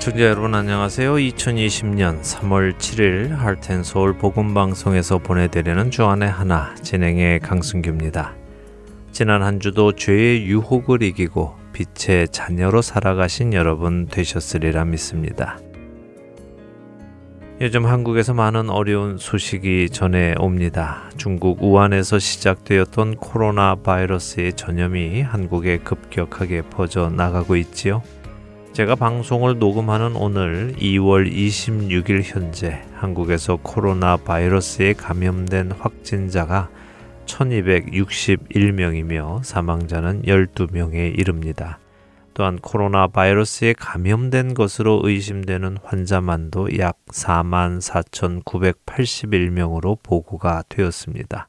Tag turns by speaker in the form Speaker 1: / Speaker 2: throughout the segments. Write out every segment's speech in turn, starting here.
Speaker 1: 애청자 여러분 안녕하세요. 2020년 3월 7일 할텐서울 복음방송에서 보내드리는 주안의 하나 진행의 강승규입니다. 지난 한 주도 죄의 유혹을 이기고 빛의 자녀로 살아가신 여러분 되셨으리라 믿습니다. 요즘 한국에서 많은 어려운 소식이 전해 옵니다. 중국 우한에서 시작되었던 코로나 바이러스의 전염이 한국에 급격하게 퍼져 나가고 있지요. 제가 방송을 녹음하는 오늘 2월 26일 현재 한국에서 코로나 바이러스에 감염된 확진자가 1261명이며 사망자는 12명에 이릅니다. 또한 코로나 바이러스에 감염된 것으로 의심되는 환자만도 약 4만 4,981명으로 보고가 되었습니다.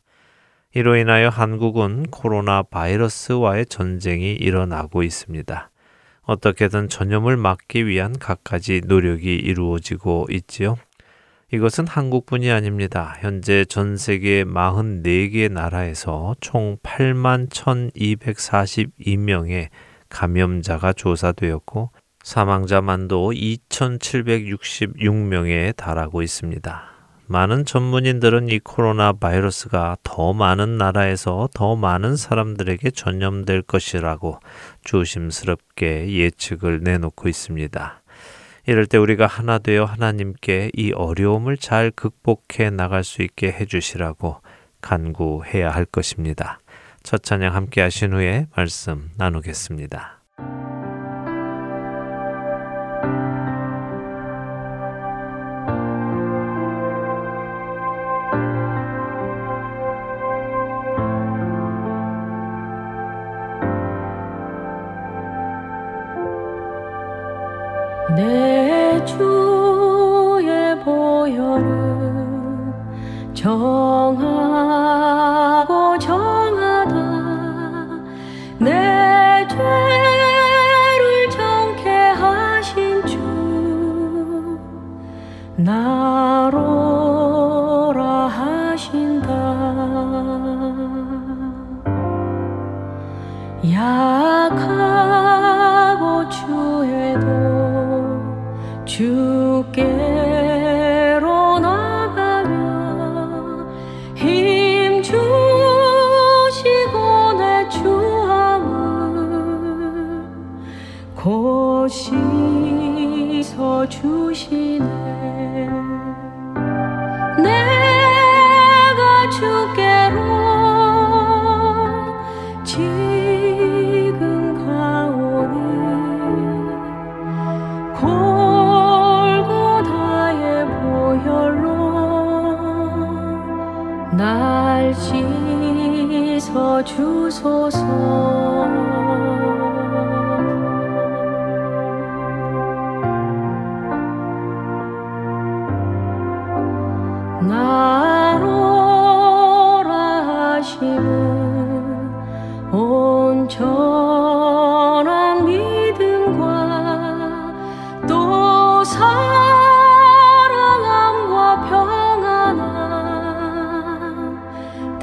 Speaker 1: 이로 인하여 한국은 코로나 바이러스와의 전쟁이 일어나고 있습니다. 어떻게든 전염을 막기 위한 갖가지 노력이 이루어지고 있지요. 이것은 한국뿐이 아닙니다. 현재 전 세계 44개 나라에서 총 8만 1242명의 감염자가 조사되었고 사망자만도 2,766명에 달하고 있습니다. 많은 전문인들은 이 코로나 바이러스가 더 많은 나라에서 더 많은 사람들에게 전염될 것이라고 조심스럽게 예측을 내놓고 있습니다. 이럴 때 우리가 하나 되어 하나님께 이 어려움을 잘 극복해 나갈 수 있게 해주시라고 간구해야 할 것입니다. 첫 찬양 함께 하신 후에 말씀 나누겠습니다.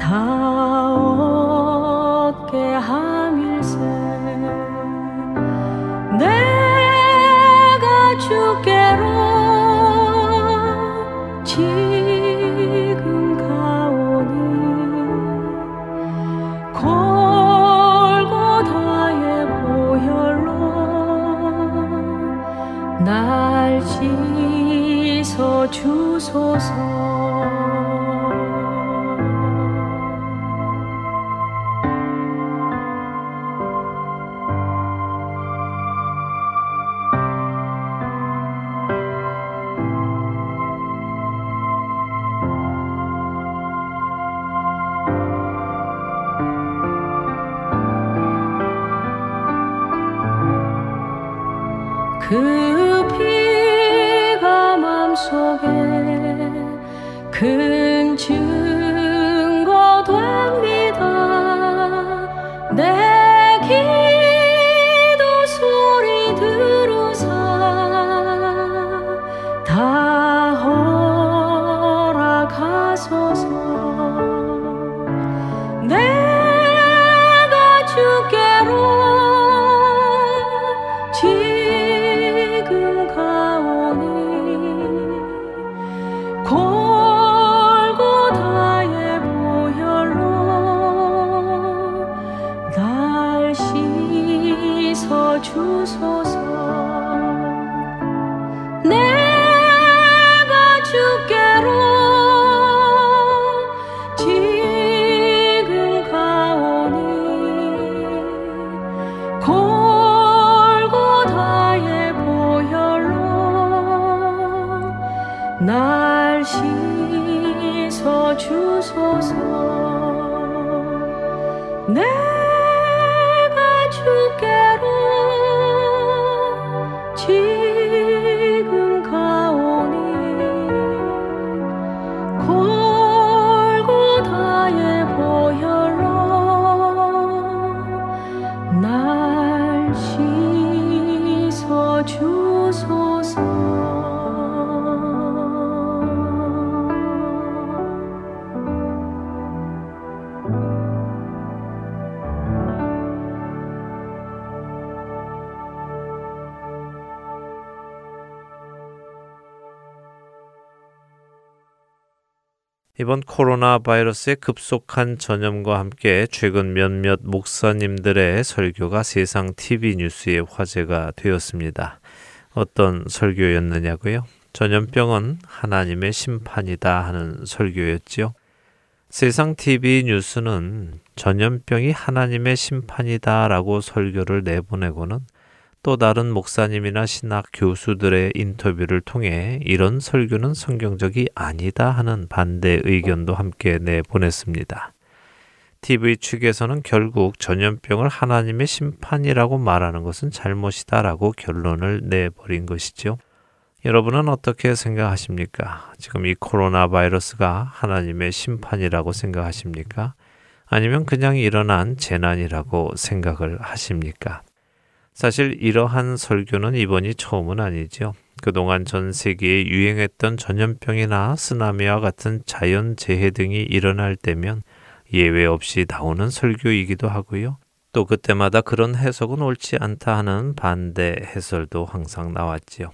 Speaker 2: 다 얻게 함일세 내가 주께로 지금 가오니 골고다의 보혈로 날 씻어 주소서 날 씻어 주소서. 내가 주께
Speaker 1: 이번 코로나 바이러스의 급속한 전염과 함께 최근 몇몇 목사님들의 설교가 세상 TV 뉴스의 화제가 되었습니다. 어떤 설교였느냐고요? 전염병은 하나님의 심판이다 하는 설교였지요. 세상 TV 뉴스는 전염병이 하나님의 심판이다라고 설교를 내보내고는 또 다른 목사님이나 신학 교수들의 인터뷰를 통해 이런 설교는 성경적이 아니다 하는 반대 의견도 함께 내보냈습니다. TV 측에서는 결국 전염병을 하나님의 심판이라고 말하는 것은 잘못이다라고 결론을 내버린 것이죠. 여러분은 어떻게 생각하십니까? 지금 이 코로나 바이러스가 하나님의 심판이라고 생각하십니까? 아니면 그냥 일어난 재난이라고 생각을 하십니까? 사실 이러한 설교는 이번이 처음은 아니죠. 그동안 전 세계에 유행했던 전염병이나 쓰나미와 같은 자연 재해 등이 일어날 때면 예외 없이 나오는 설교이기도 하고요. 또 그때마다 그런 해석은 옳지 않다 하는 반대 해설도 항상 나왔지요.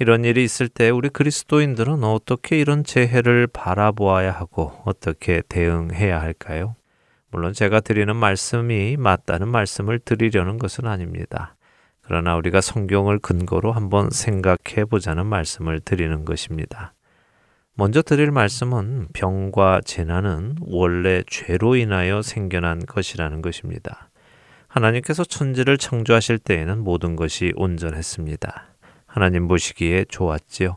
Speaker 1: 이런 일이 있을 때 우리 그리스도인들은 어떻게 이런 재해를 바라보아야 하고 어떻게 대응해야 할까요? 물론 제가 드리는 말씀이 맞다는 말씀을 드리려는 것은 아닙니다. 그러나 우리가 성경을 근거로 한번 생각해 보자는 말씀을 드리는 것입니다. 먼저 드릴 말씀은 병과 재난은 원래 죄로 인하여 생겨난 것이라는 것입니다. 하나님께서 천지를 창조하실 때에는 모든 것이 온전했습니다. 하나님 보시기에 좋았지요.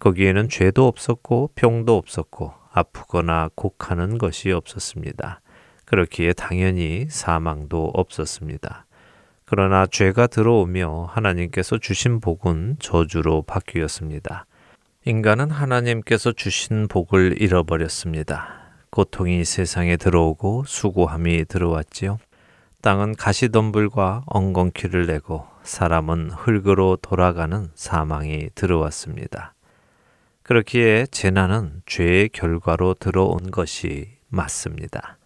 Speaker 1: 거기에는 죄도 없었고 병도 없었고 아프거나 곡하는 것이 없었습니다. 그렇기에 당연히 사망도 없었습니다. 그러나 죄가 들어오며 하나님께서 주신 복은 저주로 바뀌었습니다. 인간은 하나님께서 주신 복을 잃어버렸습니다. 고통이 세상에 들어오고 수고함이 들어왔지요. 땅은 가시덤불과 엉겅퀴를 내고 사람은 흙으로 돌아가는 사망이 들어왔습니다. 그렇기에 재난은 죄의 결과로 들어온 것이 맞습니다.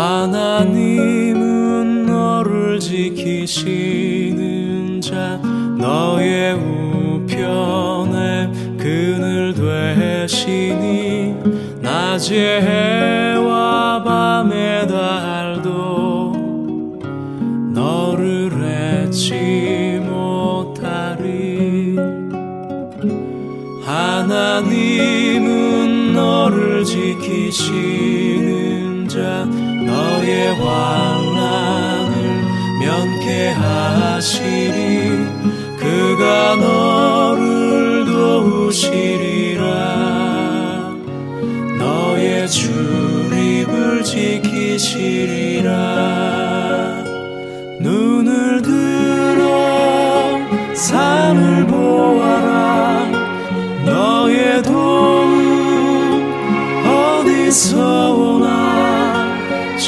Speaker 3: 하나님은 너를 지키시는 자 너의 우편에 그늘 되시니 낮에 해와 밤의 달도 너를 잊지 못하리. 하나님은 너를 지키시는 자 너의 환난을 면케하시리. 그가 너를 도우시리라. 너의 출입을 지키시리라. 눈을 들어 산을 보아라. 너의 도움 어디서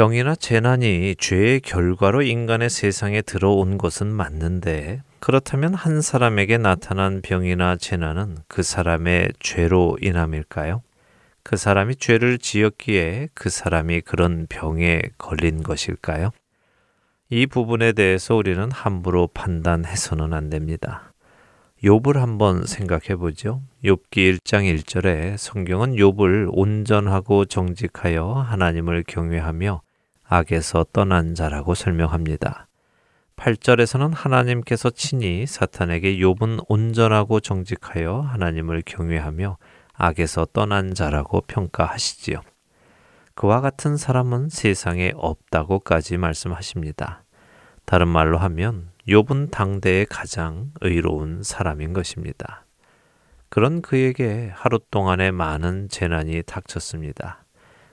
Speaker 1: 병이나 재난이 죄의 결과로 인간의 세상에 들어온 것은 맞는데 그렇다면 한 사람에게 나타난 병이나 재난은 그 사람의 죄로 인함일까요? 그 사람이 죄를 지었기에 그 사람이 그런 병에 걸린 것일까요? 이 부분에 대해서 우리는 함부로 판단해서는 안 됩니다. 욥을 한번 생각해 보죠. 욥기 1장 1절에 성경은 욥을 온전하고 정직하여 하나님을 경외하며 악에서 떠난 자라고 설명합니다. 8절에서는 하나님께서 친히 사탄에게 욥은 온전하고 정직하여 하나님을 경외하며 악에서 떠난 자라고 평가하시지요. 그와 같은 사람은 세상에 없다고까지 말씀하십니다. 다른 말로 하면 욥은 당대의 가장 의로운 사람인 것입니다. 그런 그에게 하루 동안에 많은 재난이 닥쳤습니다.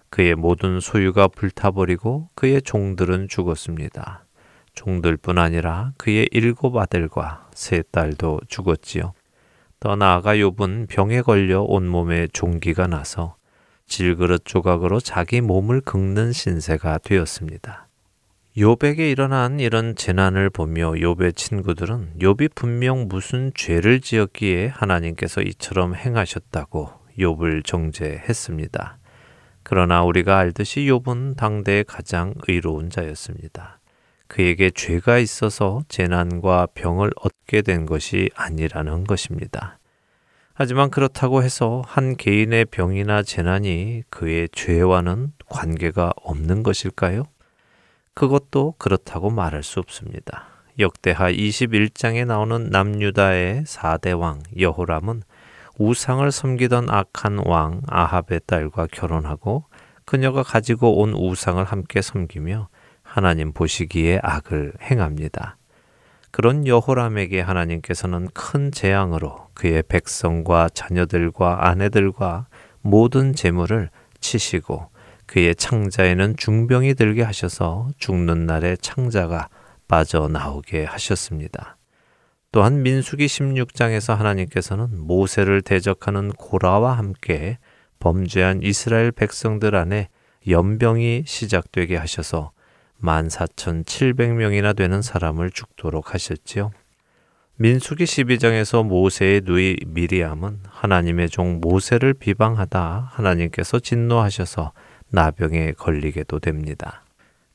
Speaker 1: 그의 모든 소유가 불타버리고 그의 종들은 죽었습니다. 종들뿐 아니라 그의 일곱 아들과 세 딸도 죽었지요. 더 나아가 욥은 병에 걸려 온몸에 종기가 나서 질그릇 조각으로 자기 몸을 긁는 신세가 되었습니다. 욥에게 일어난 이런 재난을 보며 욥의 친구들은 욥이 분명 무슨 죄를 지었기에 하나님께서 이처럼 행하셨다고 욥을 정죄했습니다. 그러나 우리가 알듯이 욥은 당대의 가장 의로운 자였습니다. 그에게 죄가 있어서 재난과 병을 얻게 된 것이 아니라는 것입니다. 하지만 그렇다고 해서 한 개인의 병이나 재난이 그의 죄와는 관계가 없는 것일까요? 그것도 그렇다고 말할 수 없습니다. 역대하 21장에 나오는 남유다의 4대 왕 여호람은 우상을 섬기던 악한 왕 아합의 딸과 결혼하고 그녀가 가지고 온 우상을 함께 섬기며 하나님 보시기에 악을 행합니다. 그런 여호람에게 하나님께서는 큰 재앙으로 그의 백성과 자녀들과 아내들과 모든 재물을 치시고 그의 창자에는 중병이 들게 하셔서 죽는 날에 창자가 빠져나오게 하셨습니다. 또한 민수기 16장에서 하나님께서는 모세를 대적하는 고라와 함께 범죄한 이스라엘 백성들 안에 연병이 시작되게 하셔서 14,700명이나 되는 사람을 죽도록 하셨지요. 민수기 12장에서 모세의 누이 미리암은 하나님의 종 모세를 비방하다 하나님께서 진노하셔서 나병에 걸리게도 됩니다.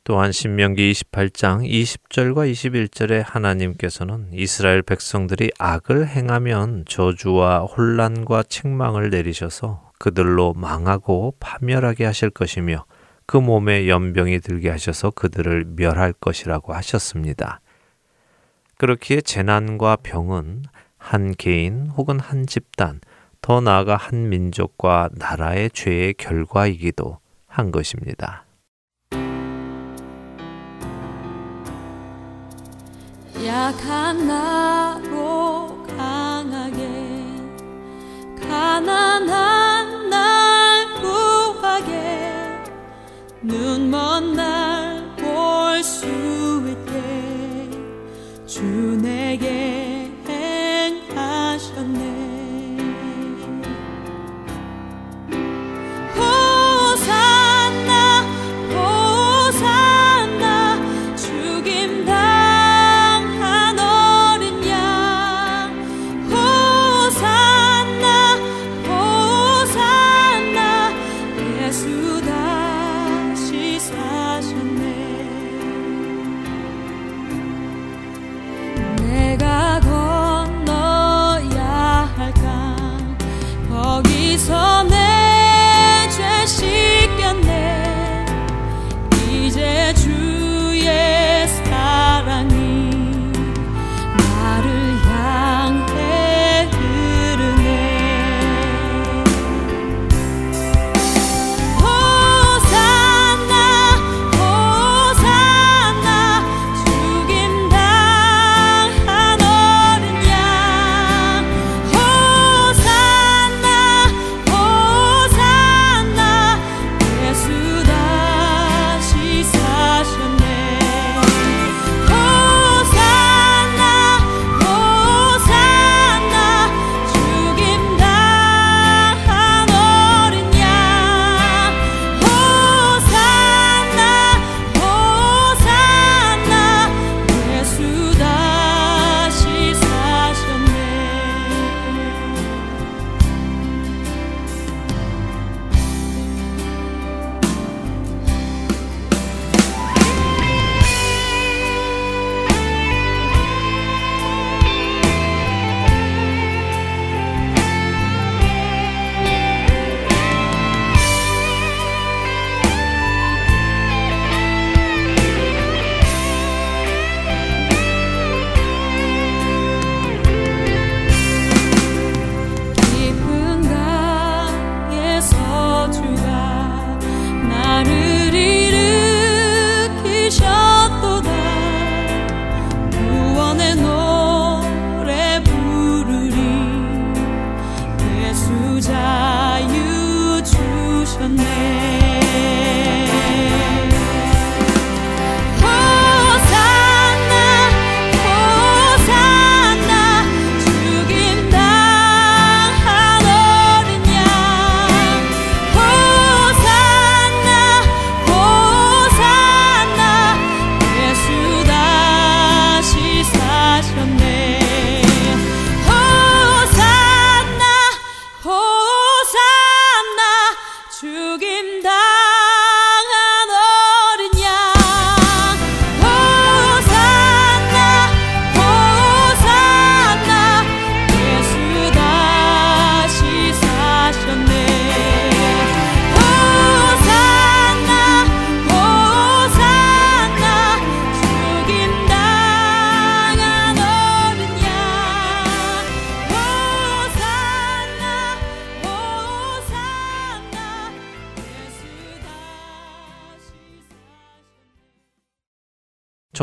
Speaker 1: 또한 신명기 28장 20절과 21절에 하나님께서는 이스라엘 백성들이 악을 행하면 저주와 혼란과 책망을 내리셔서 그들로 망하고 파멸하게 하실 것이며 그 몸에 연병이 들게 하셔서 그들을 멸할 것이라고 하셨습니다. 그렇기에 재난과 병은 한 개인 혹은 한 집단, 더 나아가 한 민족과 나라의 죄의 결과이기도 한 것입니다.
Speaker 2: 약한 나로 강하게 가난한 날 구하게 눈먼 날 볼 수 있게 주 내게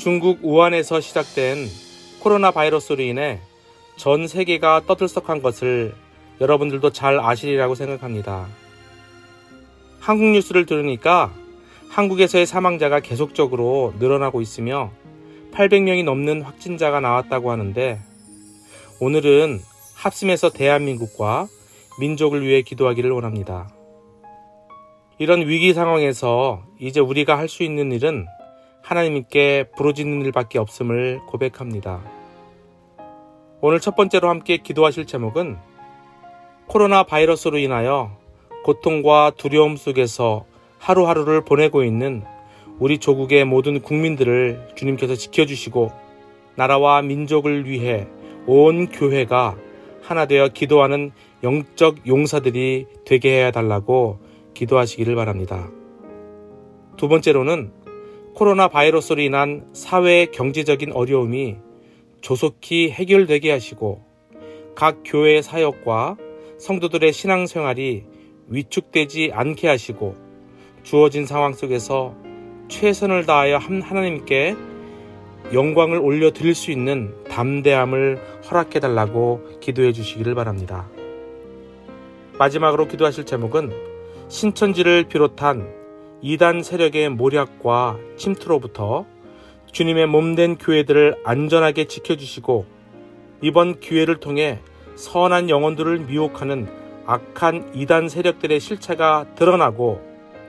Speaker 4: 중국 우한에서 시작된 코로나 바이러스로 인해 전 세계가 떠들썩한 것을 여러분들도 잘 아시리라고 생각합니다. 한국 뉴스를 들으니까 한국에서의 사망자가 계속적으로 늘어나고 있으며 800명이 넘는 확진자가 나왔다고 하는데 오늘은 합심해서 대한민국과 민족을 위해 기도하기를 원합니다. 이런 위기 상황에서 이제 우리가 할 수 있는 일은 하나님께 부르짖는 일밖에 없음을 고백합니다. 오늘 첫 번째로 함께 기도하실 제목은 코로나 바이러스로 인하여 고통과 두려움 속에서 하루하루를 보내고 있는 우리 조국의 모든 국민들을 주님께서 지켜주시고 나라와 민족을 위해 온 교회가 하나 되어 기도하는 영적 용사들이 되게 해야 달라고 기도하시기를 바랍니다. 두 번째로는 코로나 바이러스로 인한 사회 경제적인 어려움이 조속히 해결되게 하시고 각 교회의 사역과 성도들의 신앙생활이 위축되지 않게 하시고 주어진 상황 속에서 최선을 다하여 하나님께 영광을 올려 드릴 수 있는 담대함을 허락해 달라고 기도해 주시기를 바랍니다. 마지막으로 기도하실 제목은 신천지를 비롯한 이단 세력의 모략과 침투로부터 주님의 몸된 교회들을 안전하게 지켜주시고 이번 기회를 통해 선한 영혼들을 미혹하는 악한 이단 세력들의 실체가 드러나고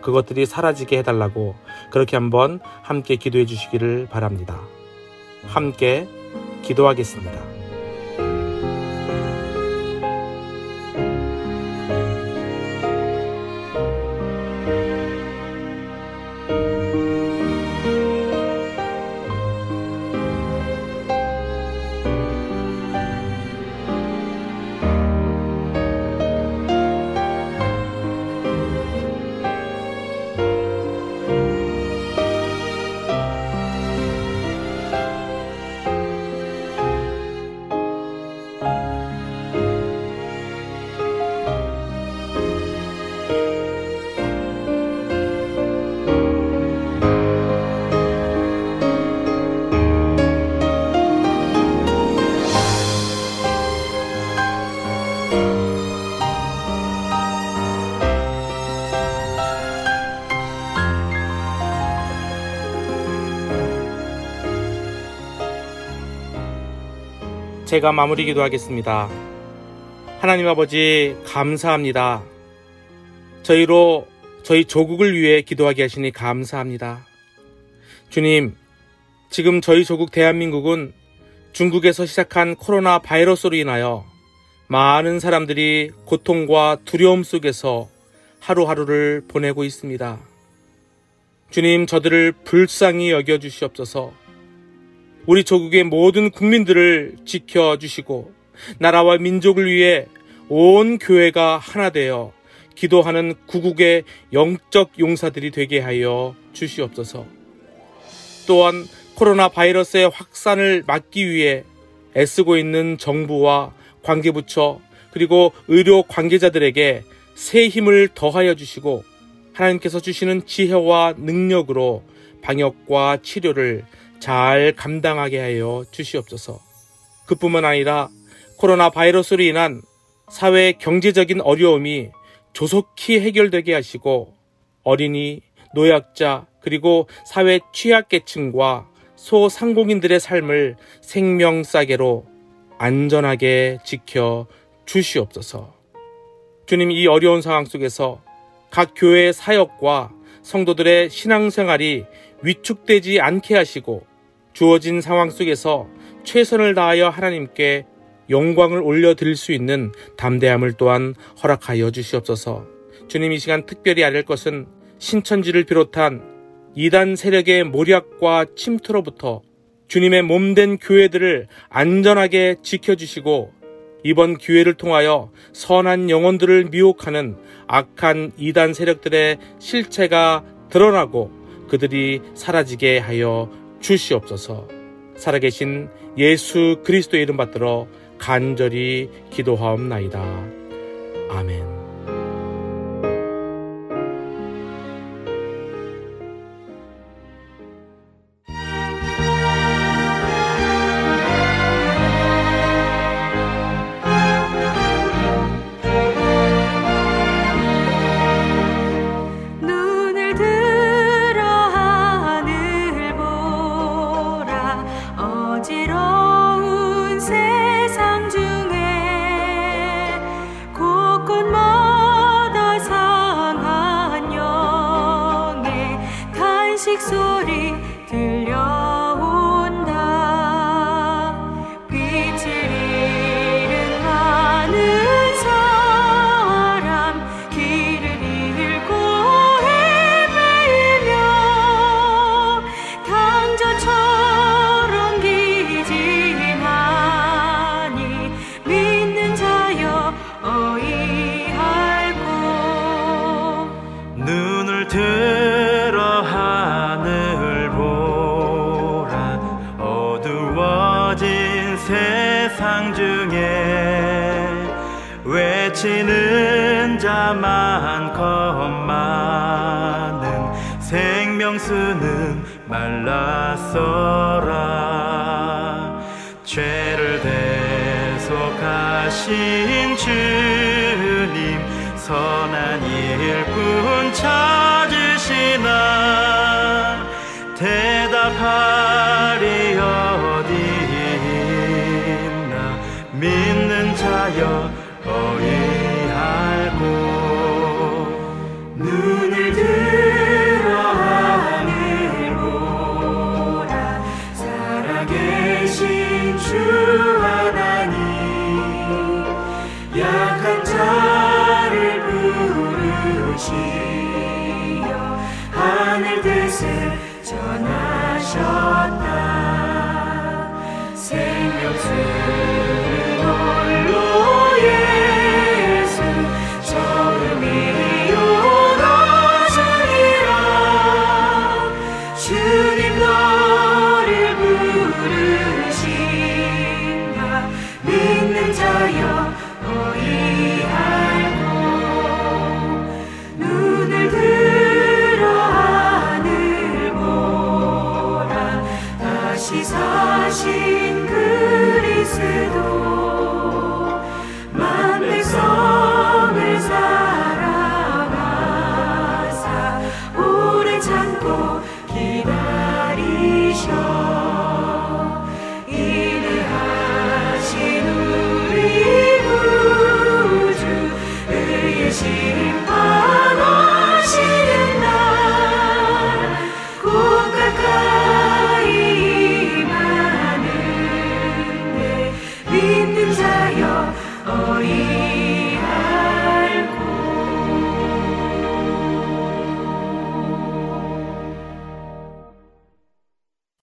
Speaker 4: 그것들이 사라지게 해달라고 그렇게 한번 함께 기도해 주시기를 바랍니다. 함께 기도하겠습니다. 제가 마무리 기도하겠습니다. 하나님 아버지, 감사합니다. 저희로 저희 조국을 위해 기도하게 하시니 감사합니다. 주님, 지금 저희 조국 대한민국은 중국에서 시작한 코로나 바이러스로 인하여 많은 사람들이 고통과 두려움 속에서 하루하루를 보내고 있습니다. 주님, 저들을 불쌍히 여겨 주시옵소서. 우리 조국의 모든 국민들을 지켜 주시고 나라와 민족을 위해 온 교회가 하나 되어 기도하는 구국의 영적 용사들이 되게 하여 주시옵소서. 또한 코로나 바이러스의 확산을 막기 위해 애쓰고 있는 정부와 관계부처 그리고 의료 관계자들에게 새 힘을 더하여 주시고 하나님께서 주시는 지혜와 능력으로 방역과 치료를 잘 감당하게 하여 주시옵소서. 그뿐만 아니라 코로나 바이러스로 인한 사회 경제적인 어려움이 조속히 해결되게 하시고 어린이, 노약자, 그리고 사회 취약계층과 소상공인들의 삶을 생명싸게로 안전하게 지켜 주시옵소서. 주님 이 어려운 상황 속에서 각 교회의 사역과 성도들의 신앙생활이 위축되지 않게 하시고 주어진 상황 속에서 최선을 다하여 하나님께 영광을 올려드릴 수 있는 담대함을 또한 허락하여 주시옵소서. 주님 이 시간 특별히 알릴 것은 신천지를 비롯한 이단 세력의 모략과 침투로부터 주님의 몸된 교회들을 안전하게 지켜주시고 이번 기회를 통하여 선한 영혼들을 미혹하는 악한 이단 세력들의 실체가 드러나고 그들이 사라지게 하여 주시옵소서. 살아계신 예수 그리스도의 이름 받들어 간절히 기도하옵나이다. 아멘.
Speaker 3: 생명수는 말랐어라. 죄를 대속하신 주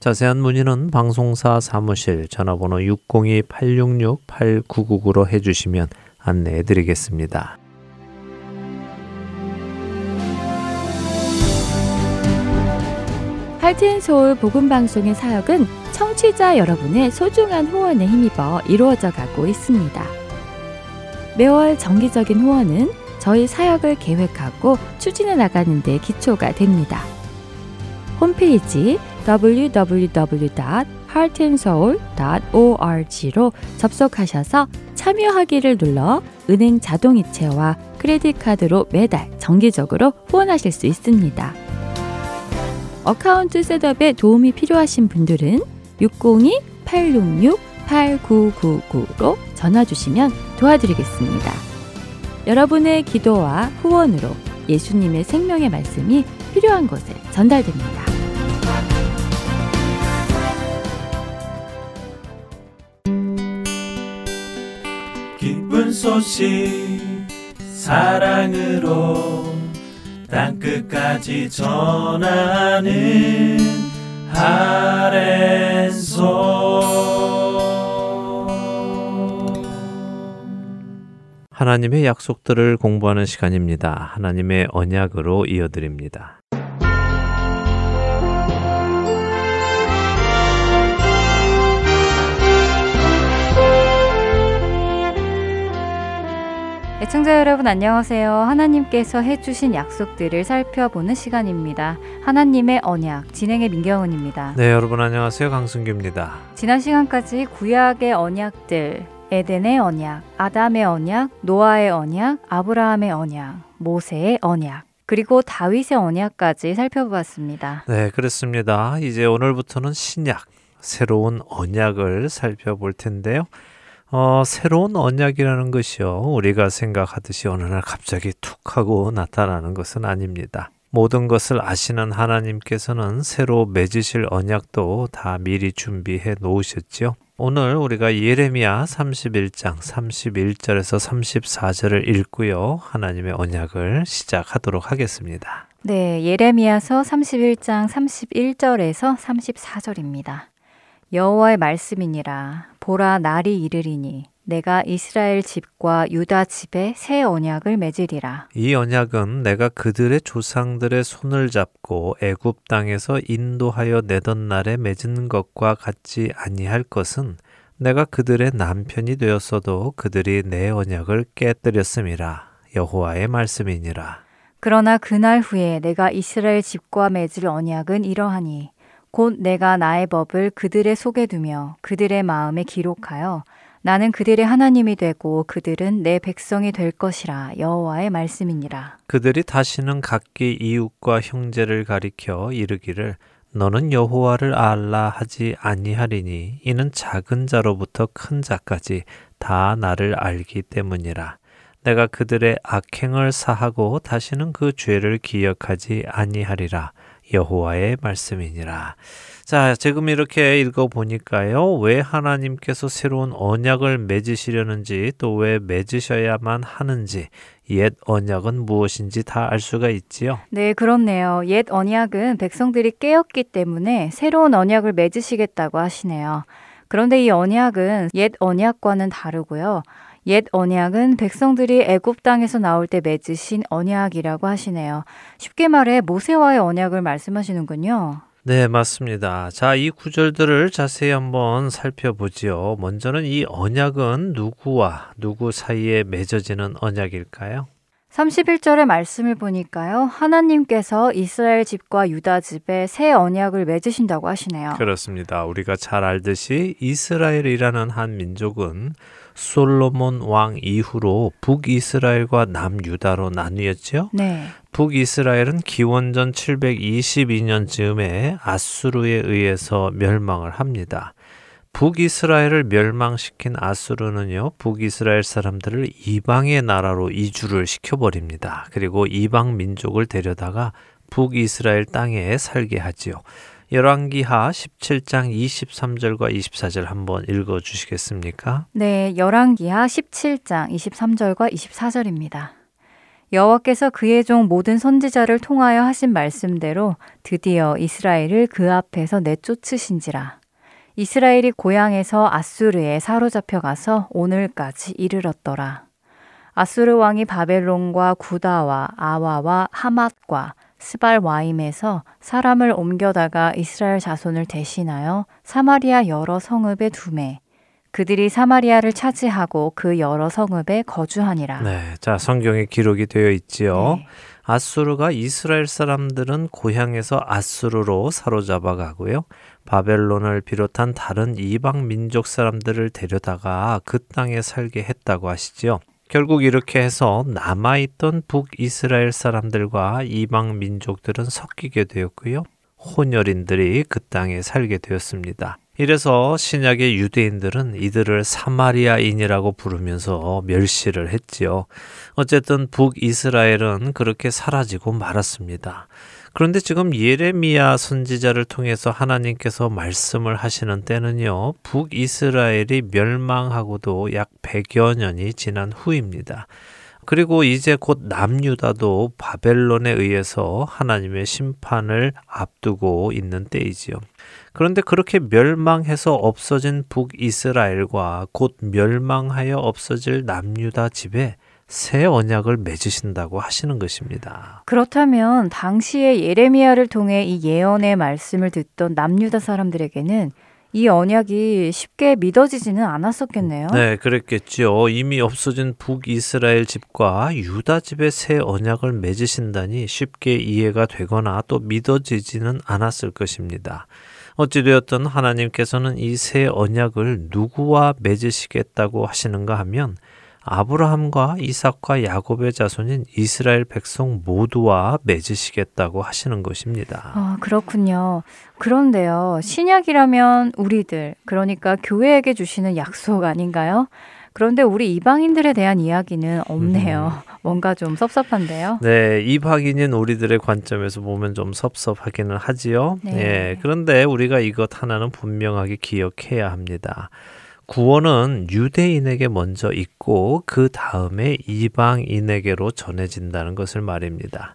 Speaker 1: 자세한 문의는 방송사 사무실 전화번호 602-866-8999로 해주시면 안내해 드리겠습니다.
Speaker 5: 할튼 서울 복음 방송의 사역은 청취자 여러분의 소중한 후원에 힘입어 이루어져 가고 있습니다. 매월 정기적인 후원은 저희 사역을 계획하고 추진해 나가는 데 기초가 됩니다. 홈페이지 www.heartandsoul.org로 접속하셔서 참여하기를 눌러 은행 자동이체와 credit card로 매달 정기적으로 후원하실 수 있습니다. account setup에 도움이 필요하신 분들은 602-866-8999로 전화 주시면 도와드리겠습니다. 여러분의 기도와 후원으로 예수님의 생명의 말씀이 필요한 곳에 전달됩니다.
Speaker 6: 소식 사랑으로 땅끝까지 전하는 아랜소
Speaker 1: 하나님의 약속들을 공부하는 시간입니다. 하나님의 언약으로 이어드립니다.
Speaker 7: 애청자 여러분 안녕하세요. 하나님께서 해주신 약속들을 살펴보는 시간입니다. 하나님의 언약 진행의 민경은입니다.
Speaker 1: 네, 여러분 안녕하세요. 강승규입니다.
Speaker 7: 지난 시간까지 구약의 언약들, 에덴의 언약, 아담의 언약, 노아의 언약, 아브라함의 언약, 모세의 언약, 그리고 다윗의 언약까지 살펴보았습니다.
Speaker 1: 네, 그렇습니다. 이제 오늘부터는 신약, 새로운 언약을 살펴볼 텐데요. 어, 새로운 언약이라는 것이요. 우리가 생각하듯이 어느 날 갑자기 툭 하고 나타나는 것은 아닙니다. 모든 것을 아시는 하나님께서는 새로 맺으실 언약도 다 미리 준비해 놓으셨지요. 오늘 우리가 예레미야 31장 31절에서 34절을 읽고요. 하나님의 언약을 시작하도록 하겠습니다.
Speaker 7: 네, 예레미야서 31장 31절에서 34절입니다. 여호와의 말씀이니라 보라 날이 이르리니 내가 이스라엘 집과 유다 집에 새 언약을 맺으리라.
Speaker 1: 이 언약은 내가 그들의 조상들의 손을 잡고 애굽 땅에서 인도하여 내던 날에 맺은 것과 같지 아니할 것은 내가 그들의 남편이 되었어도 그들이 내 언약을 깨뜨렸음이라 여호와의 말씀이니라.
Speaker 7: 그러나 그날 후에 내가 이스라엘 집과 맺을 언약은 이러하니 곧 내가 나의 법을 그들의 속에 두며 그들의 마음에 기록하여 나는 그들의 하나님이 되고 그들은 내 백성이 될 것이라 여호와의 말씀이니라.
Speaker 1: 그들이 다시는 각기 이웃과 형제를 가리켜 이르기를 너는 여호와를 알라 하지 아니하리니 이는 작은 자로부터 큰 자까지 다 나를 알기 때문이라. 내가 그들의 악행을 사하고 다시는 그 죄를 기억하지 아니하리라. 여호와의 말씀이니라. 자, 지금 이렇게 읽어 보니까요. 왜 하나님께서 새로운 언약을 맺으시려는지 또 왜 맺으셔야만 하는지 옛 언약은 무엇인지 다 알 수가 있지요.
Speaker 7: 네, 그렇네요. 옛 언약은 백성들이 깨었기 때문에 새로운 언약을 맺으시겠다고 하시네요. 그런데 이 언약은 옛 언약과는 다르고요. 옛 언약은 백성들이 애굽 땅에서 나올 때 맺으신 언약이라고 하시네요. 쉽게 말해 모세와의 언약을 말씀하시는군요.
Speaker 1: 네, 맞습니다. 자, 이 구절들을 자세히 한번 살펴보지요. 먼저는 이 언약은 누구와 누구 사이에 맺어지는 언약일까요?
Speaker 7: 31절의 말씀을 보니까요. 하나님께서 이스라엘 집과 유다 집에 새 언약을 맺으신다고 하시네요.
Speaker 1: 그렇습니다. 우리가 잘 알듯이 이스라엘이라는 한 민족은 솔로몬 왕 이후로 북이스라엘과 남유다로 나뉘었죠.
Speaker 7: 네.
Speaker 1: 북이스라엘은 기원전 722년 즈음에 아수르에 의해서 멸망을 합니다. 북이스라엘을 멸망시킨 아수르는요, 북이스라엘 사람들을 이방의 나라로 이주를 시켜버립니다. 그리고 이방 민족을 데려다가 북이스라엘 땅에 살게 하지요. 열왕기하 17장 23절과 24절 한번 읽어 주시겠습니까?
Speaker 7: 네, 열왕기하 17장 23절과 24절입니다. 여호와께서 그의 종 모든 선지자를 통하여 하신 말씀대로 드디어 이스라엘을 그 앞에서 내쫓으신지라. 이스라엘이 고향에서 아수르에 사로잡혀 가서 오늘까지 이르렀더라. 아수르 왕이 바벨론과 구다와 아와와 하맛과 스발와임에서 사람을 옮겨다가 이스라엘 자손을 대신하여 사마리아 여러 성읍에 두매 그들이 사마리아를 차지하고 그 여러 성읍에 거주하니라.
Speaker 1: 네, 자 성경에 기록이 되어 있지요.
Speaker 7: 네.
Speaker 1: 아수르가 이스라엘 사람들은 고향에서 아수르로 사로잡아 가고요. 바벨론을 비롯한 다른 이방 민족 사람들을 데려다가 그 땅에 살게 했다고 하시지요. 결국 이렇게 해서 남아있던 북이스라엘 사람들과 이방 민족들은 섞이게 되었고요. 혼혈인들이 그 땅에 살게 되었습니다. 이래서 신약의 유대인들은 이들을 사마리아인이라고 부르면서 멸시를 했지요. 어쨌든 북이스라엘은 그렇게 사라지고 말았습니다. 그런데 지금 예레미야 선지자를 통해서 하나님께서 말씀을 하시는 때는요, 북이스라엘이 멸망하고도 약 100여 년이 지난 후입니다. 그리고 이제 곧 남유다도 바벨론에 의해서 하나님의 심판을 앞두고 있는 때이지요. 그런데 그렇게 멸망해서 없어진 북이스라엘과 곧 멸망하여 없어질 남유다 집에 새 언약을 맺으신다고 하시는 것입니다.
Speaker 7: 그렇다면 당시에 예레미야를 통해 이 예언의 말씀을 듣던 남유다 사람들에게는 이 언약이 쉽게 믿어지지는 않았었겠네요.
Speaker 1: 네, 그랬겠지요. 이미 없어진 북이스라엘 집과 유다 집의 새 언약을 맺으신다니 쉽게 이해가 되거나 또 믿어지지는 않았을 것입니다. 어찌되었든 하나님께서는 이 새 언약을 누구와 맺으시겠다고 하시는가 하면 아브라함과 이삭과 야곱의 자손인 이스라엘 백성 모두와 맺으시겠다고 하시는 것입니다.
Speaker 7: 아, 그렇군요. 그런데요, 신약이라면 우리들, 그러니까 교회에게 주시는 약속 아닌가요? 그런데 우리 이방인들에 대한 이야기는 없네요.
Speaker 1: 음.
Speaker 7: 뭔가 좀 섭섭한데요.
Speaker 1: 네, 이방인인 우리들의 관점에서 보면 좀 섭섭하기는 하지요.
Speaker 7: 네.
Speaker 1: 예, 그런데 우리가 이것 하나는 분명하게 기억해야 합니다. 구원은 유대인에게 먼저 있고 그 다음에 이방인에게로 전해진다는 것을 말입니다.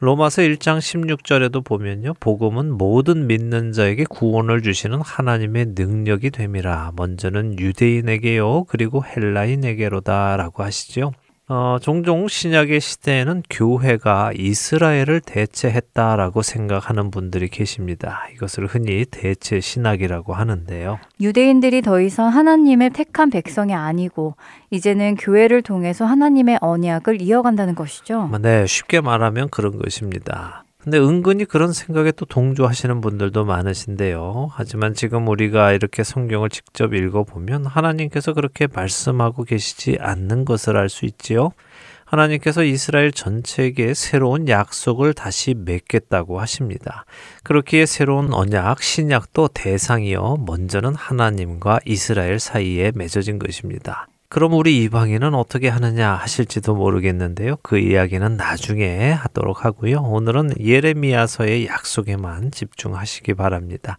Speaker 1: 로마서 1장 16절에도 보면요. 복음은 모든 믿는 자에게 구원을 주시는 하나님의 능력이 됨이라. 먼저는 유대인에게요. 그리고 헬라인에게로다라고 하시죠. 어, 종종 신약의 시대에는 교회가 이스라엘을 대체했다라고 생각하는 분들이 계십니다. 이것을 흔히 대체 신학이라고 하는데요.
Speaker 7: 유대인들이 더 이상 하나님의 택한 백성이 아니고 이제는 교회를 통해서 하나님의 언약을 이어간다는 것이죠.
Speaker 1: 네, 쉽게 말하면 그런 것입니다. 근데 은근히 그런 생각에 또 동조하시는 분들도 많으신데요. 하지만 지금 우리가 이렇게 성경을 직접 읽어보면 하나님께서 그렇게 말씀하고 계시지 않는 것을 알 수 있지요. 하나님께서 이스라엘 전체에게 새로운 약속을 다시 맺겠다고 하십니다. 그렇기에 새로운 언약, 신약도 대상이요. 먼저는 하나님과 이스라엘 사이에 맺어진 것입니다. 그럼 우리 이방인은 어떻게 하느냐 하실지도 모르겠는데요. 그 이야기는 나중에 하도록 하고요. 오늘은 예레미야서의 약속에만 집중하시기 바랍니다.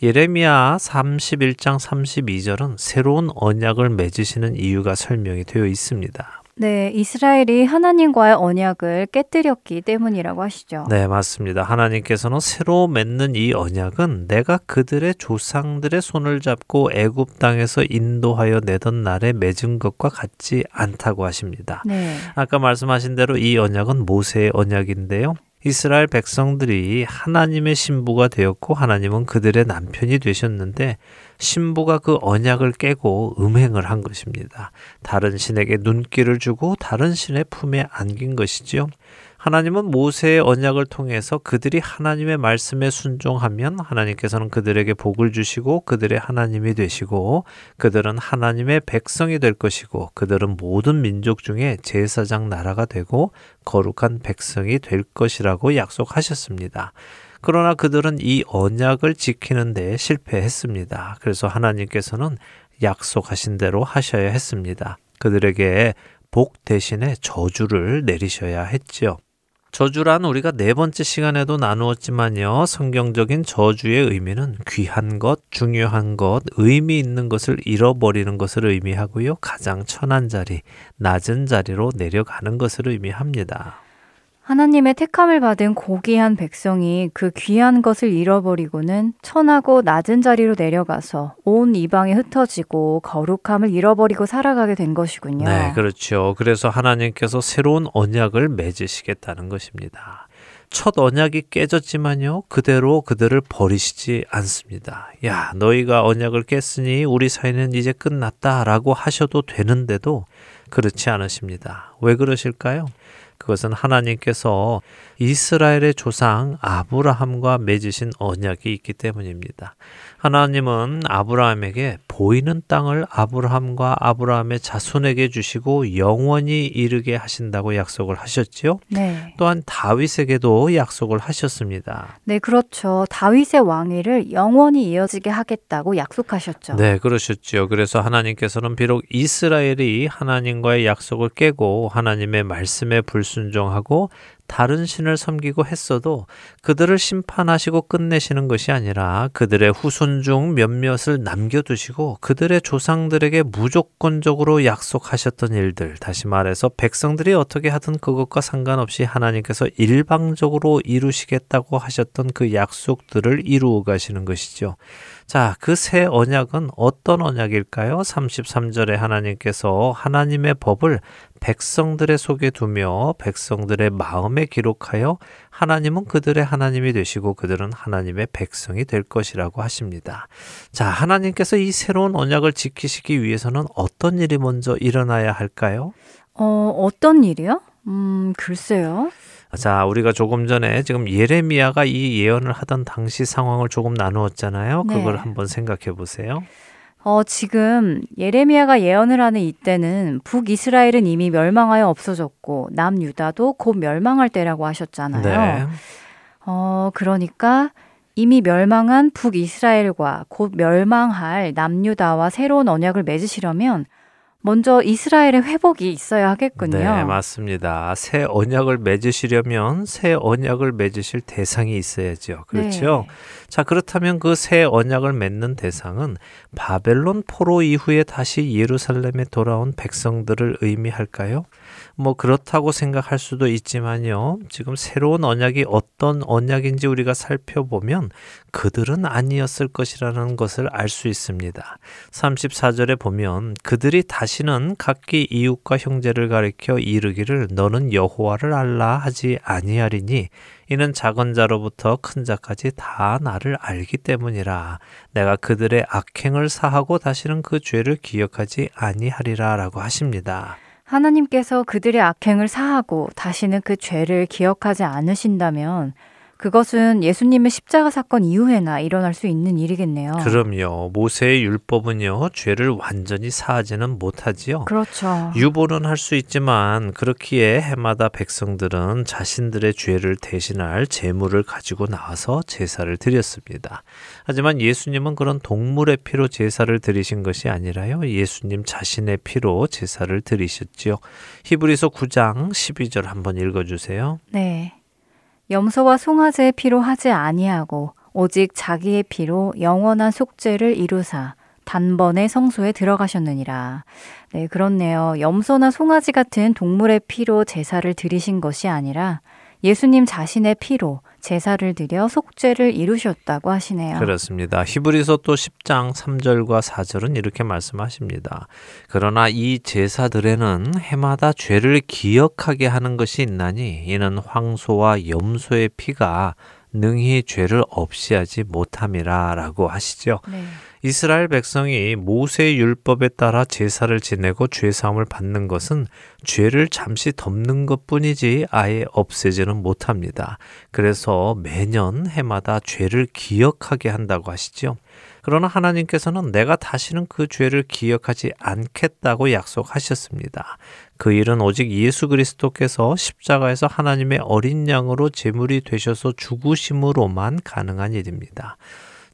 Speaker 1: 예레미야 31장 32절은 새로운 언약을 맺으시는 이유가 설명이 되어 있습니다.
Speaker 7: 네, 이스라엘이 하나님과의 언약을 깨뜨렸기 때문이라고 하시죠.
Speaker 1: 네, 맞습니다. 하나님께서는 새로 맺는 이 언약은 내가 그들의 조상들의 손을 잡고 애굽 땅에서 인도하여 내던 날에 맺은 것과 같지 않다고 하십니다.
Speaker 7: 네.
Speaker 1: 아까 말씀하신 대로 이 언약은 모세의 언약인데요. 이스라엘 백성들이 하나님의 신부가 되었고 하나님은 그들의 남편이 되셨는데 신부가 그 언약을 깨고 음행을 한 것입니다. 다른 신에게 눈길을 주고 다른 신의 품에 안긴 것이지요. 하나님은 모세의 언약을 통해서 그들이 하나님의 말씀에 순종하면 하나님께서는 그들에게 복을 주시고 그들의 하나님이 되시고 그들은 하나님의 백성이 될 것이고 그들은 모든 민족 중에 제사장 나라가 되고 거룩한 백성이 될 것이라고 약속하셨습니다. 그러나 그들은 이 언약을 지키는데 실패했습니다. 그래서 하나님께서는 약속하신 대로 하셔야 했습니다. 그들에게 복 대신에 저주를 내리셔야 했지요. 저주란 우리가 네 번째 시간에도 나누었지만요. 성경적인 저주의 의미는 귀한 것, 중요한 것, 의미 있는 것을 잃어버리는 것을 의미하고요. 가장 천한 자리, 낮은 자리로 내려가는 것을 의미합니다.
Speaker 7: 하나님의 택함을 받은 고귀한 백성이 그 귀한 것을 잃어버리고는 천하고 낮은 자리로 내려가서 온 이방에 흩어지고 거룩함을 잃어버리고 살아가게 된 것이군요.
Speaker 1: 네, 그렇죠. 그래서 하나님께서 새로운 언약을 맺으시겠다는 것입니다. 첫 언약이 깨졌지만요, 그대로 그들을 버리시지 않습니다. 야, 너희가 언약을 깼으니 우리 사이는 이제 끝났다 라고 하셔도 되는데도 그렇지 않으십니다. 왜 그러실까요? 그것은 하나님께서 이스라엘의 조상 아브라함과 맺으신 언약이 있기 때문입니다. 하나님은 아브라함에게 보이는 땅을 아브라함과 아브라함의 자손에게 주시고 영원히 이르게 하신다고 약속을 하셨지요.
Speaker 7: 네.
Speaker 1: 또한 다윗에게도 약속을 하셨습니다.
Speaker 7: 네, 그렇죠. 다윗의 왕위를 영원히 이어지게 하겠다고 약속하셨죠.
Speaker 1: 네, 그러셨지요. 그래서 하나님께서는 비록 이스라엘이 하나님과의 약속을 깨고 하나님의 말씀에 불순종하고 다른 신을 섬기고 했어도 그들을 심판하시고 끝내시는 것이 아니라 그들의 후손 중 몇몇을 남겨두시고 그들의 조상들에게 무조건적으로 약속하셨던 일들, 다시 말해서 백성들이 어떻게 하든 그것과 상관없이 하나님께서 일방적으로 이루시겠다고 하셨던 그 약속들을 이루어 가시는 것이죠. 자, 그 새 언약은 어떤 언약일까요? 33절에 하나님께서 하나님의 법을 백성들의 속에 두며 백성들의 마음에 기록하여 하나님은 그들의 하나님이 되시고 그들은 하나님의 백성이 될 것이라고 하십니다. 자, 하나님께서 이 새로운 언약을 지키시기 위해서는 어떤 일이 먼저 일어나야 할까요?
Speaker 7: 어, 어떤 일이요? 음, 글쎄요.
Speaker 1: 자, 우리가 조금 전에 지금 예레미야가 이 예언을 하던 당시 상황을 조금 나누었잖아요. 그걸
Speaker 7: 네.
Speaker 1: 한번 생각해 보세요.
Speaker 7: 어, 지금 예레미야가 예언을 하는 이때는 북이스라엘은 이미 멸망하여 없어졌고 남유다도 곧 멸망할 때라고 하셨잖아요.
Speaker 1: 네.
Speaker 7: 어, 그러니까 이미 멸망한 북이스라엘과 곧 멸망할 남유다와 새로운 언약을 맺으시려면 먼저 이스라엘의 회복이 있어야 하겠군요.
Speaker 1: 네, 맞습니다. 새 언약을 맺으시려면 새 언약을 맺으실 대상이 있어야죠. 그렇죠?
Speaker 7: 네.
Speaker 1: 자, 그렇다면 그 새 언약을 맺는 대상은 바벨론 포로 이후에 다시 예루살렘에 돌아온 백성들을 의미할까요? 뭐 그렇다고 생각할 수도 있지만요. 지금 새로운 언약이 어떤 언약인지 우리가 살펴보면 그들은 아니었을 것이라는 것을 알 수 있습니다. 34절에 보면 그들이 다시는 각기 이웃과 형제를 가리켜 이르기를 너는 여호와를 알라 하지 아니하리니 이는 작은 자로부터 큰 자까지 다 나를 알기 때문이라 내가 그들의 악행을 사하고 다시는 그 죄를 기억하지 아니하리라라고 하십니다.
Speaker 7: 하나님께서 그들의 악행을 사하고 다시는 그 죄를 기억하지 않으신다면 그것은 예수님의 십자가 사건 이후에나 일어날 수 있는 일이겠네요.
Speaker 1: 그럼요. 모세의 율법은요, 죄를 완전히 사하지는 못하지요.
Speaker 7: 그렇죠.
Speaker 1: 유보는 할 수 있지만 그렇기에 해마다 백성들은 자신들의 죄를 대신할 제물을 가지고 나와서 제사를 드렸습니다. 하지만 예수님은 그런 동물의 피로 제사를 드리신 것이 아니라요. 예수님 자신의 피로 제사를 드리셨지요. 히브리서 9장 12절 한번 읽어 주세요.
Speaker 7: 네. 염소와 송아지의 피로 하지 아니하고 오직 자기의 피로 영원한 속죄를 이루사 단번에 성소에 들어가셨느니라. 네, 그렇네요. 염소나 송아지 같은 동물의 피로 제사를 드리신 것이 아니라 예수님 자신의 피로 제사를 드려 속죄를 이루셨다고 하시네요.
Speaker 1: 그렇습니다. 히브리서 또 10장 3절과 4절은 이렇게 말씀하십니다. 그러나 이 제사들에는 해마다 죄를 기억하게 하는 것이 있나니 이는 황소와 염소의 피가 능히 죄를 없이 하지 못함이라라고 하시죠.
Speaker 7: 네.
Speaker 1: 이스라엘 백성이 모세의 율법에 따라 제사를 지내고 죄 사함을 받는 것은 죄를 잠시 덮는 것뿐이지 아예 없애지는 못합니다. 그래서 매년 해마다 죄를 기억하게 한다고 하시죠. 그러나 하나님께서는 내가 다시는 그 죄를 기억하지 않겠다고 약속하셨습니다. 그 일은 오직 예수 그리스도께서 십자가에서 하나님의 어린 양으로 제물이 되셔서 죽으심으로만 가능한 일입니다.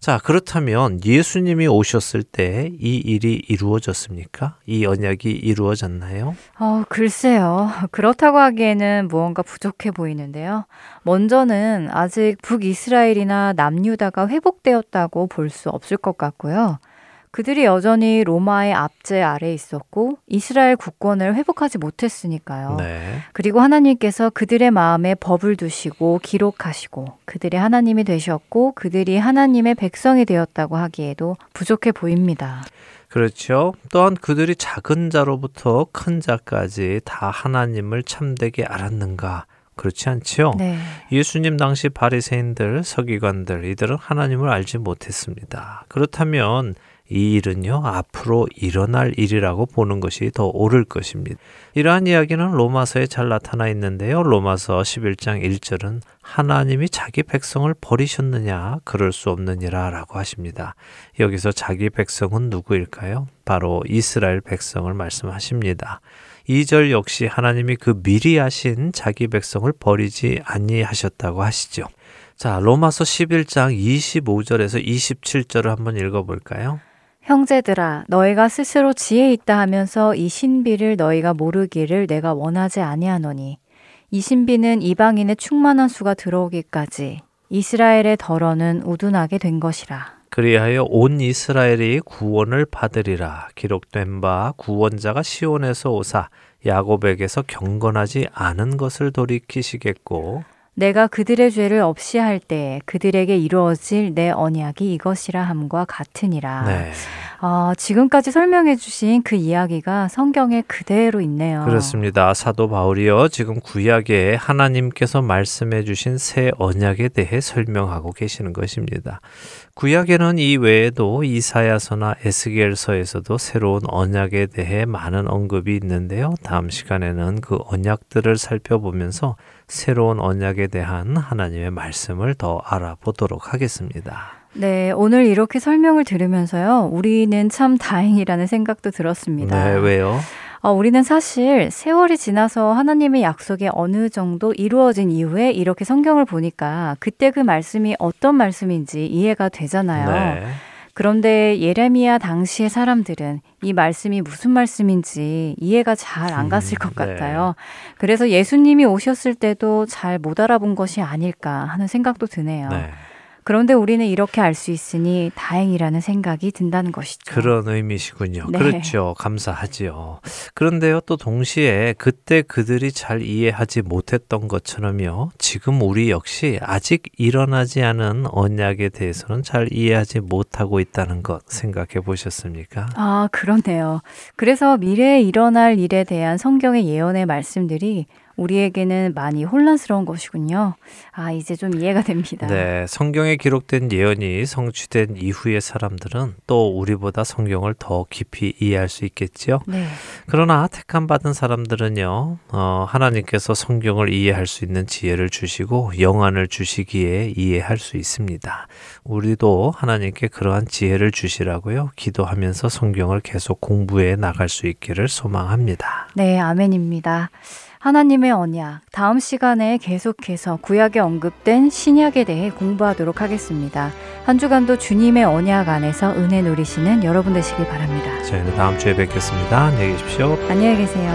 Speaker 1: 자, 그렇다면 예수님이 오셨을 때 이 일이 이루어졌습니까? 이 언약이 이루어졌나요?
Speaker 7: 어, 글쎄요. 그렇다고 하기에는 무언가 부족해 보이는데요. 먼저는 아직 북이스라엘이나 남유다가 회복되었다고 볼 수 없을 것 같고요. 그들이 여전히 로마의 압제 아래 있었고 이스라엘 국권을 회복하지 못했으니까요.
Speaker 1: 네.
Speaker 7: 그리고 하나님께서 그들의 마음에 법을 두시고 기록하시고 그들의 하나님이 되셨고 그들이 하나님의 백성이 되었다고 하기에도 부족해 보입니다.
Speaker 1: 그렇죠. 또한 그들이 작은 자로부터 큰 자까지 다 하나님을 참되게 알았는가? 그렇지 않지요?
Speaker 7: 네.
Speaker 1: 예수님 당시 바리새인들, 서기관들 이들은 하나님을 알지 못했습니다. 그렇다면 이 일은요, 앞으로 일어날 일이라고 보는 것이 더 옳을 것입니다. 이러한 이야기는 로마서에 잘 나타나 있는데요. 로마서 11장 1절은 하나님이 자기 백성을 버리셨느냐? 그럴 수 없느니라 라고 하십니다. 여기서 자기 백성은 누구일까요? 바로 이스라엘 백성을 말씀하십니다. 2절 역시 하나님이 그 미리 하신 자기 백성을 버리지 아니하셨다고 하시죠. 자, 로마서 11장 25절에서 27절을 한번 읽어 볼까요?
Speaker 7: 형제들아 너희가 스스로 지혜 있다 하면서 이 신비를 너희가 모르기를 내가 원하지 아니하노니 이 신비는 이방인의 충만한 수가 들어오기까지 이스라엘의 덜어는 우둔하게 된 것이라.
Speaker 1: 그리하여 온 이스라엘이 구원을 받으리라 기록된 바 구원자가 시온에서 오사 야곱에게서 경건하지 않은 것을 돌이키시겠고
Speaker 7: 내가 그들의 죄를 없이 할 때에 그들에게 이루어질 내 언약이 이것이라 함과 같으니라.
Speaker 1: 네.
Speaker 7: 아, 지금까지 설명해 주신 그 이야기가 성경에 그대로 있네요.
Speaker 1: 그렇습니다. 사도 바울이요. 지금 구약에 하나님께서 말씀해 주신 새 언약에 대해 설명하고 계시는 것입니다. 구약에는 이 외에도 이사야서나 에스겔서에서도 새로운 언약에 대해 많은 언급이 있는데요. 다음 시간에는 그 언약들을 살펴보면서 새로운 언약에 대한 하나님의 말씀을 더 알아보도록 하겠습니다.
Speaker 7: 네, 오늘 이렇게 설명을 들으면서요. 우리는 참 다행이라는 생각도 들었습니다.
Speaker 1: 네, 왜요?
Speaker 7: 어, 우리는 사실 세월이 지나서 하나님의 약속이 어느 정도 이루어진 이후에 이렇게 성경을 보니까 그때 그 말씀이 어떤 말씀인지 이해가 되잖아요.
Speaker 1: 네.
Speaker 7: 그런데 예레미야 당시의 사람들은 이 말씀이 무슨 말씀인지 이해가 잘 안 갔을 것
Speaker 1: 네.
Speaker 7: 같아요. 그래서 예수님이 오셨을 때도 잘 못 알아본 것이 아닐까 하는 생각도 드네요.
Speaker 1: 네.
Speaker 7: 그런데 우리는 이렇게 알 수 있으니 다행이라는 생각이 든다는 것이죠.
Speaker 1: 그런 의미시군요.
Speaker 7: 네.
Speaker 1: 그렇죠. 감사하지요. 그런데요, 또 동시에 그때 그들이 잘 이해하지 못했던 것처럼요, 지금 우리 역시 아직 일어나지 않은 언약에 대해서는 잘 이해하지 못하고 있다는 것 생각해 보셨습니까?
Speaker 7: 아, 그렇네요. 그래서 미래에 일어날 일에 대한 성경의 예언의 말씀들이 우리에게는 많이 혼란스러운 것이군요. 아, 이제 좀 이해가 됩니다.
Speaker 1: 네, 성경에 기록된 예언이 성취된 이후의 사람들은 또 우리보다 성경을 더 깊이 이해할 수 있겠지요.
Speaker 7: 네.
Speaker 1: 그러나 택함 받은 사람들은요, 어, 하나님께서 성경을 이해할 수 있는 지혜를 주시고 영안을 주시기에 이해할 수 있습니다. 우리도 하나님께 그러한 지혜를 주시라고요, 기도하면서 성경을 계속 공부해 나갈 수 있기를 소망합니다.
Speaker 7: 네, 아멘입니다. 하나님의 언약. 다음 시간에 계속해서 구약에 언급된 신약에 대해 공부하도록 하겠습니다. 한 주간도 주님의 언약 안에서 은혜 누리시는 여러분 되시길 바랍니다.
Speaker 1: 저희는 다음 주에 뵙겠습니다. 안녕히 계십시오.
Speaker 7: 안녕히 계세요.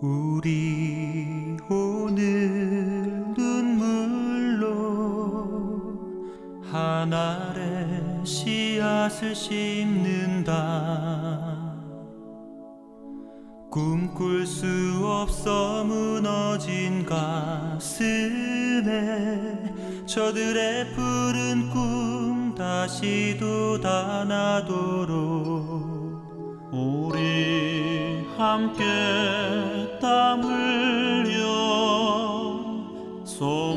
Speaker 6: 우리 하늘의 씨앗을 심는다. 꿈꿀 수 없어 무너진 가슴에 저들의 푸른 꿈 다시 돋아나도록 우리 함께 땀 흘려 소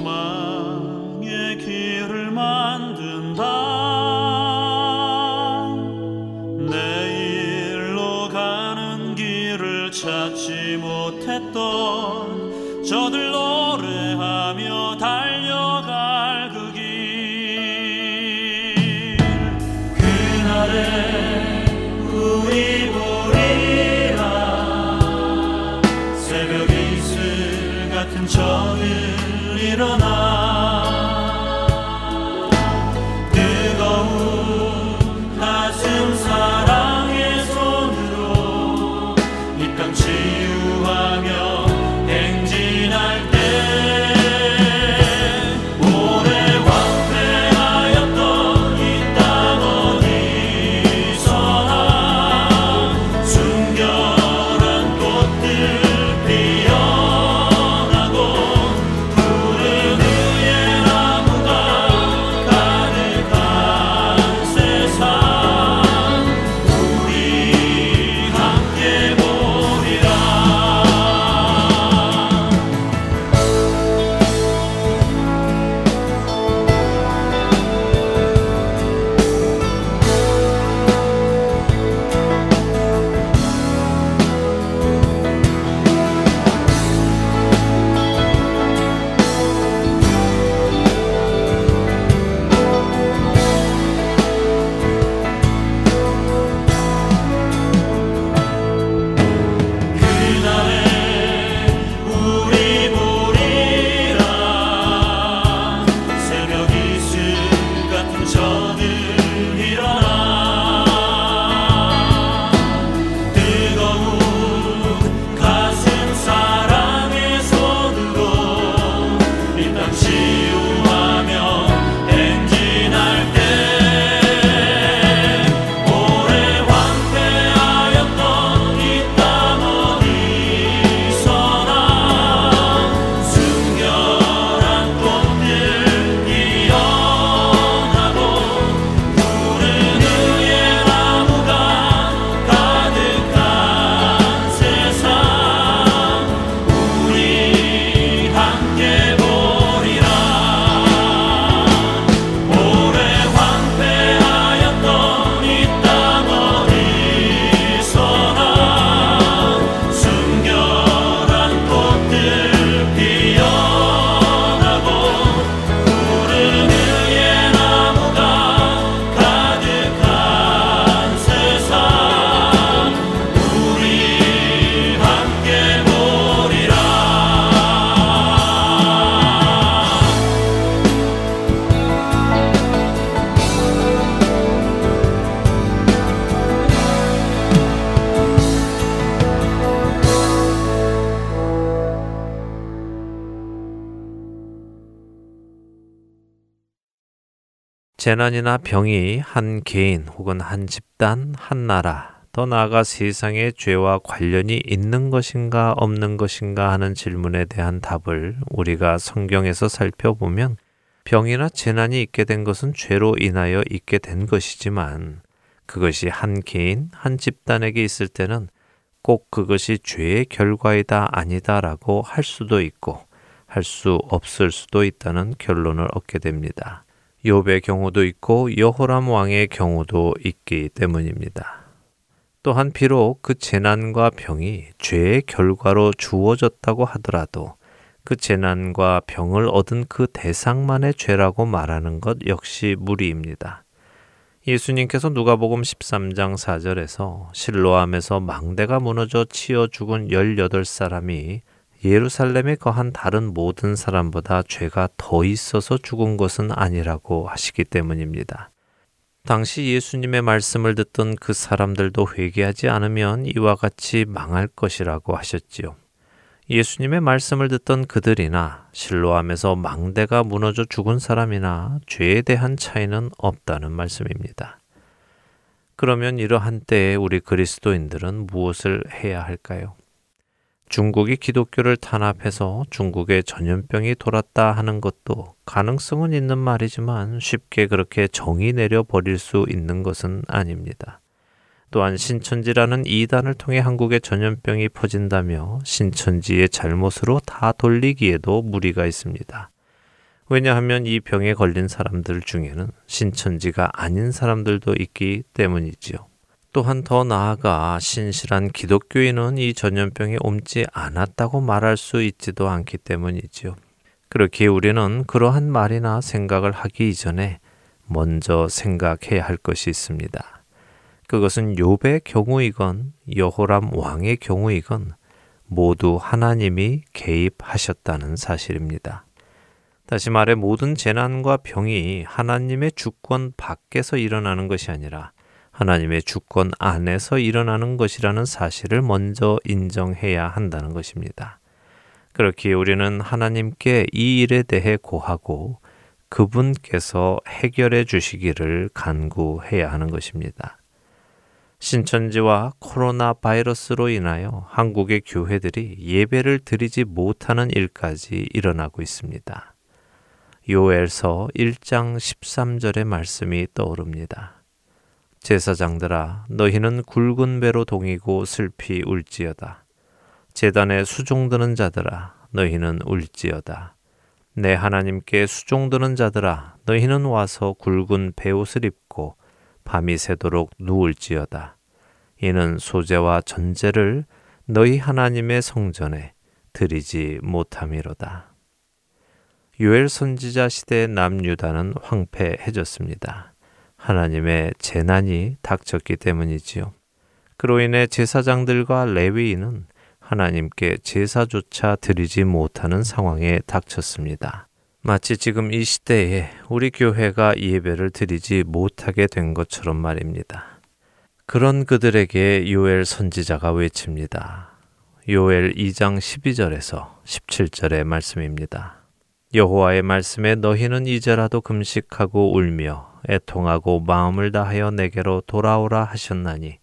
Speaker 1: 재난이나 병이 한 개인 혹은 한 집단, 한 나라, 더 나아가 세상의 죄와 관련이 있는 것인가 없는 것인가 하는 질문에 대한 답을 우리가 성경에서 살펴보면 병이나 재난이 있게 된 것은 죄로 인하여 있게 된 것이지만 그것이 한 개인, 한 집단에게 있을 때는 꼭 그것이 죄의 결과이다 아니다라고 할 수도 있고 할 수 없을 수도 있다는 결론을 얻게 됩니다. 욥의 경우도 있고 여호람 왕의 경우도 있기 때문입니다. 또한 비록 그 재난과 병이 죄의 결과로 주어졌다고 하더라도 그 재난과 병을 얻은 그 대상만의 죄라고 말하는 것 역시 무리입니다. 예수님께서 누가복음 13장 4절에서 실로암에서 망대가 무너져 치어 죽은 18사람이 예루살렘에 거한 다른 모든 사람보다 죄가 더 있어서 죽은 것은 아니라고 하시기 때문입니다. 당시 예수님의 말씀을 듣던 그 사람들도 회개하지 않으면 이와 같이 망할 것이라고 하셨지요. 예수님의 말씀을 듣던 그들이나 실로함에서 망대가 무너져 죽은 사람이나 죄에 대한 차이는 없다는 말씀입니다. 그러면 이러한 때에 우리 그리스도인들은 무엇을 해야 할까요? 중국이 기독교를 탄압해서 중국에 전염병이 돌았다 하는 것도 가능성은 있는 말이지만 쉽게 그렇게 정의 내려 버릴 수 있는 것은 아닙니다. 또한 신천지라는 이단을 통해 한국에 전염병이 퍼진다며 신천지의 잘못으로 다 돌리기에도 무리가 있습니다. 왜냐하면 이 병에 걸린 사람들 중에는 신천지가 아닌 사람들도 있기 때문이지요. 또한 더 나아가 신실한 기독교인은 이 전염병에 옮지 않았다고 말할 수 있지도 않기 때문이지요. 그렇기에 우리는 그러한 말이나 생각을 하기 이전에 먼저 생각해야 할 것이 있습니다. 그것은 욥의 경우이건 여호람 왕의 경우이건 모두 하나님이 개입하셨다는 사실입니다. 다시 말해 모든 재난과 병이 하나님의 주권 밖에서 일어나는 것이 아니라 하나님의 주권 안에서 일어나는 것이라는 사실을 먼저 인정해야 한다는 것입니다. 그렇기에 우리는 하나님께 이 일에 대해 고하고 그분께서 해결해 주시기를 간구해야 하는 것입니다. 신천지와 코로나 바이러스로 인하여 한국의 교회들이 예배를 드리지 못하는 일까지 일어나고 있습니다. 요엘서 1장 13절의 말씀이 떠오릅니다. 제사장들아 너희는 굵은 배로 동이고 슬피 울지어다. 재단에 수종드는 자들아 너희는 울지어다. 내 하나님께 수종드는 자들아 너희는 와서 굵은 배옷을 입고 밤이 새도록 누울지어다. 이는 소재와 전제를 너희 하나님의 성전에 드리지 못함이로다. 요엘 선지자 시대 남유다는 황폐해졌습니다. 하나님의 재난이 닥쳤기 때문이지요. 그로 인해 제사장들과 레위인은 하나님께 제사조차 드리지 못하는 상황에 닥쳤습니다. 마치 지금 이 시대에 우리 교회가 예배를 드리지 못하게 된 것처럼 말입니다. 그런 그들에게 요엘 선지자가 외칩니다. 요엘 2장 12절에서 17절의 말씀입니다. 여호와의 말씀에 너희는 이제라도 금식하고 울며 애통하고 마음을 다하여 내게로 돌아오라 하셨나니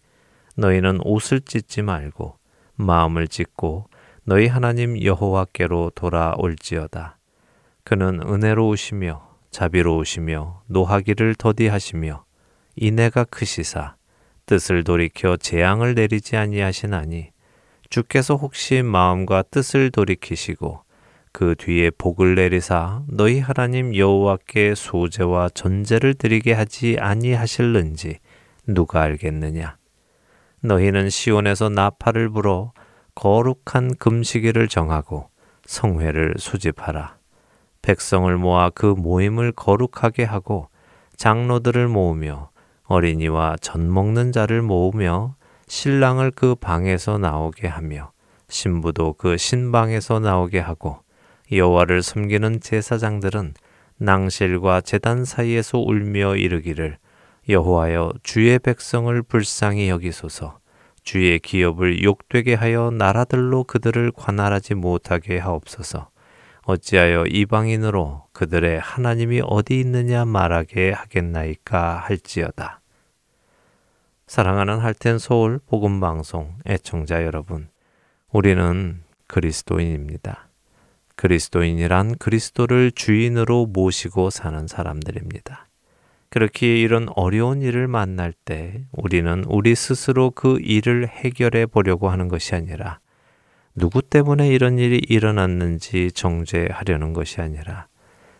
Speaker 1: 너희는 옷을 찢지 말고 마음을 찢고 너희 하나님 여호와께로 돌아올지어다. 그는 은혜로우시며 자비로우시며 노하기를 더디하시며 인애가 크시사 뜻을 돌이켜 재앙을 내리지 아니하시나니 주께서 혹시 마음과 뜻을 돌이키시고 그 뒤에 복을 내리사 너희 하나님 여호와께 소제와 전제를 드리게 하지 아니하실는지 누가 알겠느냐? 너희는 시온에서 나팔을 불어 거룩한 금식일을 정하고 성회를 수집하라. 백성을 모아 그 모임을 거룩하게 하고 장로들을 모으며 어린이와 젖 먹는 자를 모으며 신랑을 그 방에서 나오게 하며 신부도 그 신방에서 나오게 하고 여호와를 섬기는 제사장들은 낭실과 제단 사이에서 울며 이르기를 여호와여 주의 백성을 불쌍히 여기소서 주의 기업을 욕되게 하여 나라들로 그들을 관할하지 못하게 하옵소서 어찌하여 이방인으로 그들의 하나님이 어디 있느냐 말하게 하겠나이까 할지어다. 사랑하는 할텐 서울 복음 방송 애청자 여러분, 우리는 그리스도인입니다. 그리스도인이란 그리스도를 주인으로 모시고 사는 사람들입니다. 그렇게 이런 어려운 일을 만날 때 우리는 우리 스스로 그 일을 해결해 보려고 하는 것이 아니라 누구 때문에 이런 일이 일어났는지 정죄하려는 것이 아니라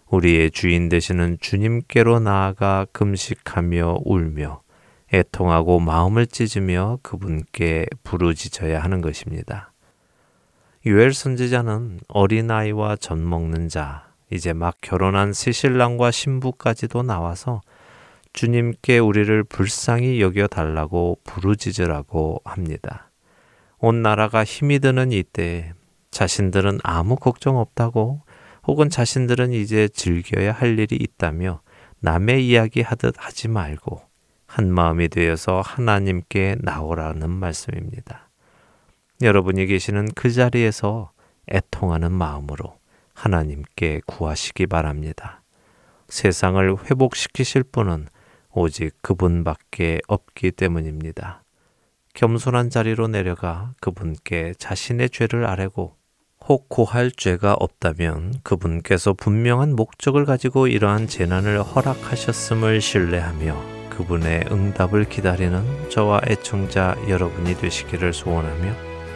Speaker 1: 우리의 주인 되시는 주님께로 나아가 금식하며 울며 애통하고 마음을 찢으며 그분께 부르짖어야 하는 것입니다. 유엘 선지자는 어린아이와 젖 먹는 자, 이제 막 결혼한 새신랑과 신부까지도 나와서 주님께 우리를 불쌍히 여겨 달라고 부르짖으라고 합니다. 온 나라가 힘이 드는 이때 자신들은 아무 걱정 없다고 혹은 자신들은 이제 즐겨야 할 일이 있다며 남의 이야기 하듯 하지 말고 한 마음이 되어서 하나님께 나오라는 말씀입니다. 여러분이 계시는 그 자리에서 애통하는 마음으로 하나님께 구하시기 바랍니다. 세상을 회복시키실 분은 오직 그분밖에 없기 때문입니다. 겸손한 자리로 내려가 그분께 자신의 죄를 아뢰고 혹 고할 죄가 없다면 그분께서 분명한 목적을 가지고 이러한 재난을 허락하셨음을 신뢰하며 그분의 응답을 기다리는 저와 애청자 여러분이 되시기를 소원하며